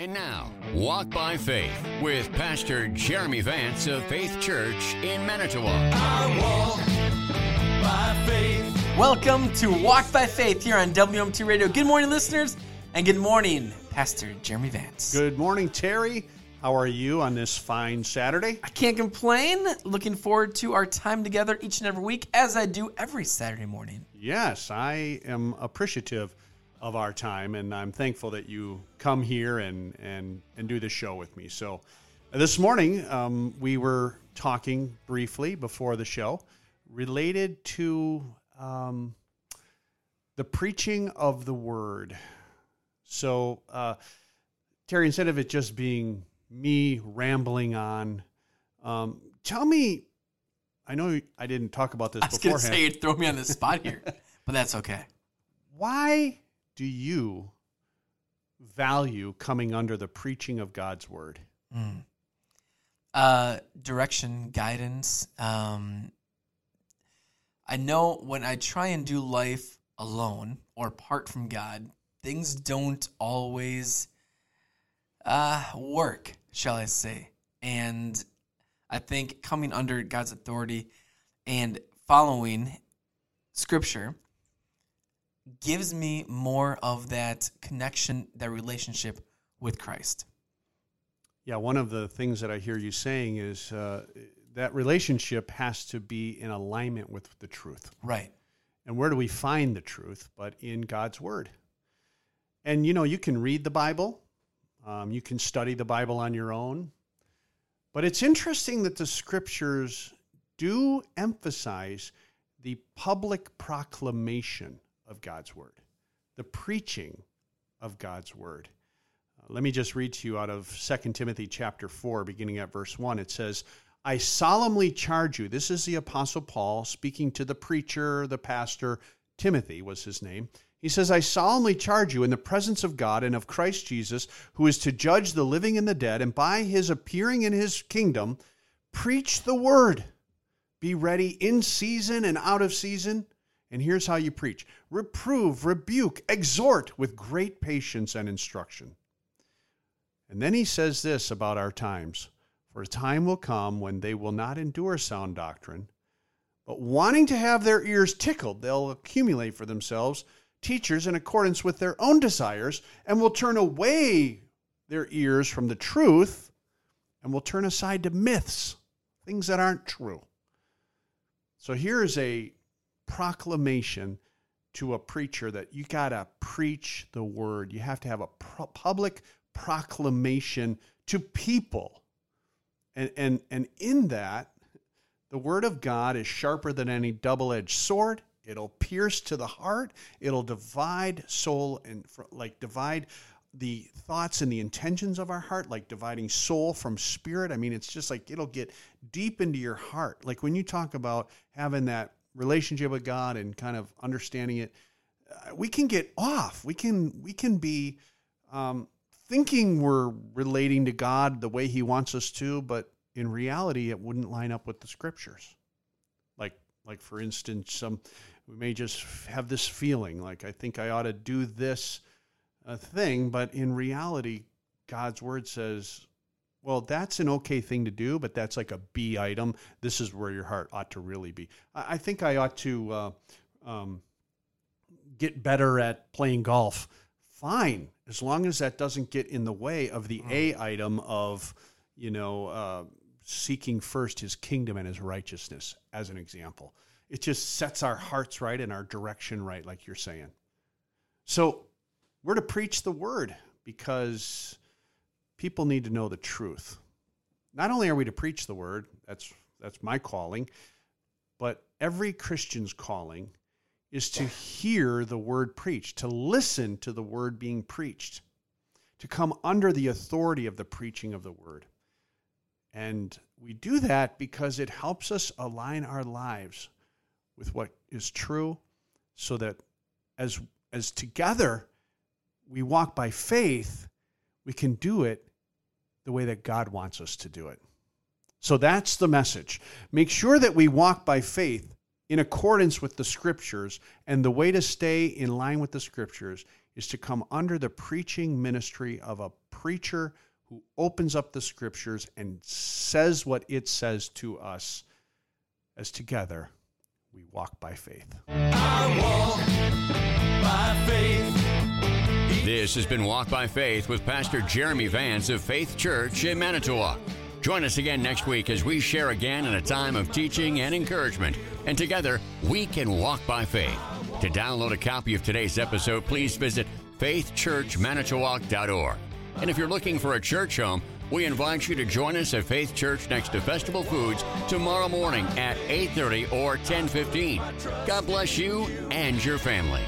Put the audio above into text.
And now, Walk by Faith with Pastor Jeremy Vance of Faith Church in Manitowoc. Welcome to Walk by Faith here on WMT Radio. Good morning, listeners, and good morning, Pastor Jeremy Vance. Good morning, Terry. How are you on this fine Saturday? I can't complain. Looking forward to our time together each and every week, as I do every Saturday morning. Yes, I am appreciative of our time, and I'm thankful that you come here and and and do the show with me. So, this morning um, we were talking briefly before the show related to um, the preaching of the word. So, uh, Terry, instead of it just being me rambling on, um, tell me. I know I didn't talk about this I was going to beforehand. say you'd throw me on the spot here, but that's okay. why do you value coming under the preaching of God's word? Uh, direction, guidance. Um, I know when I try and do life alone or apart from God, things don't always uh, work, shall I say. And I think coming under God's authority and following Scripture gives me more of that connection, that relationship with Christ. Yeah, one of the things that I hear you saying is uh, that relationship has to be in alignment with the truth. Right. And where do we find the truth? But in God's word. And you know, you can read the Bible, um, you can study the Bible on your own. But it's interesting that the scriptures do emphasize the public proclamation of God's word, the preaching of God's word. Uh, let me just read to you out of 2 Timothy chapter 4, beginning at verse 1. It says, I solemnly charge you, this is the Apostle Paul speaking to the preacher, the pastor, Timothy was his name. He says, I solemnly charge you in the presence of God and of Christ Jesus, who is to judge the living and the dead, and by his appearing in his kingdom, preach the word. Be ready in season and out of season. And here's how you preach reprove, rebuke, exhort with great patience and instruction. And then he says this about our times For a time will come when they will not endure sound doctrine, but wanting to have their ears tickled, they'll accumulate for themselves teachers in accordance with their own desires, and will turn away their ears from the truth and will turn aside to myths, things that aren't true. So here's a proclamation to a preacher that you got to preach the word. You have to have a pro- public proclamation to people. And, and, and in that, the word of God is sharper than any double edged sword. It'll pierce to the heart. It'll divide soul and like divide the thoughts and the intentions of our heart, like dividing soul from spirit. I mean, it's just like it'll get deep into your heart. Like when you talk about having that relationship with God and kind of understanding it, uh, we can get off. We can we can be um, thinking we're relating to God the way He wants us to, but in reality, it wouldn't line up with the Scriptures. Like like for instance, some we may just have this feeling like I think I ought to do this uh, thing, but in reality, God's Word says. Well, that's an okay thing to do, but that's like a B item. This is where your heart ought to really be. I I think I ought to uh, um, get better at playing golf. Fine, as long as that doesn't get in the way of the A item of, you know, uh, seeking first His kingdom and His righteousness, as an example. It just sets our hearts right and our direction right, like you're saying. So we're to preach the word because people need to know the truth. Not only are we to preach the word, that's that's my calling, but every Christian's calling is to hear the word preached, to listen to the word being preached, to come under the authority of the preaching of the word. And we do that because it helps us align our lives with what is true so that as as together we walk by faith, we can do it the way that God wants us to do it. So that's the message. Make sure that we walk by faith in accordance with the scriptures, and the way to stay in line with the scriptures is to come under the preaching ministry of a preacher who opens up the scriptures and says what it says to us as together we walk by faith. Walk by faith. This has been Walk by Faith with Pastor Jeremy Vance of Faith Church in Manitowoc. Join us again next week as we share again in a time of teaching and encouragement. And together, we can walk by faith. To download a copy of today's episode, please visit faithchurchmanitowoc.org. And if you're looking for a church home, we invite you to join us at Faith Church next to Festival Foods tomorrow morning at 8:30 or 10:15. God bless you and your family.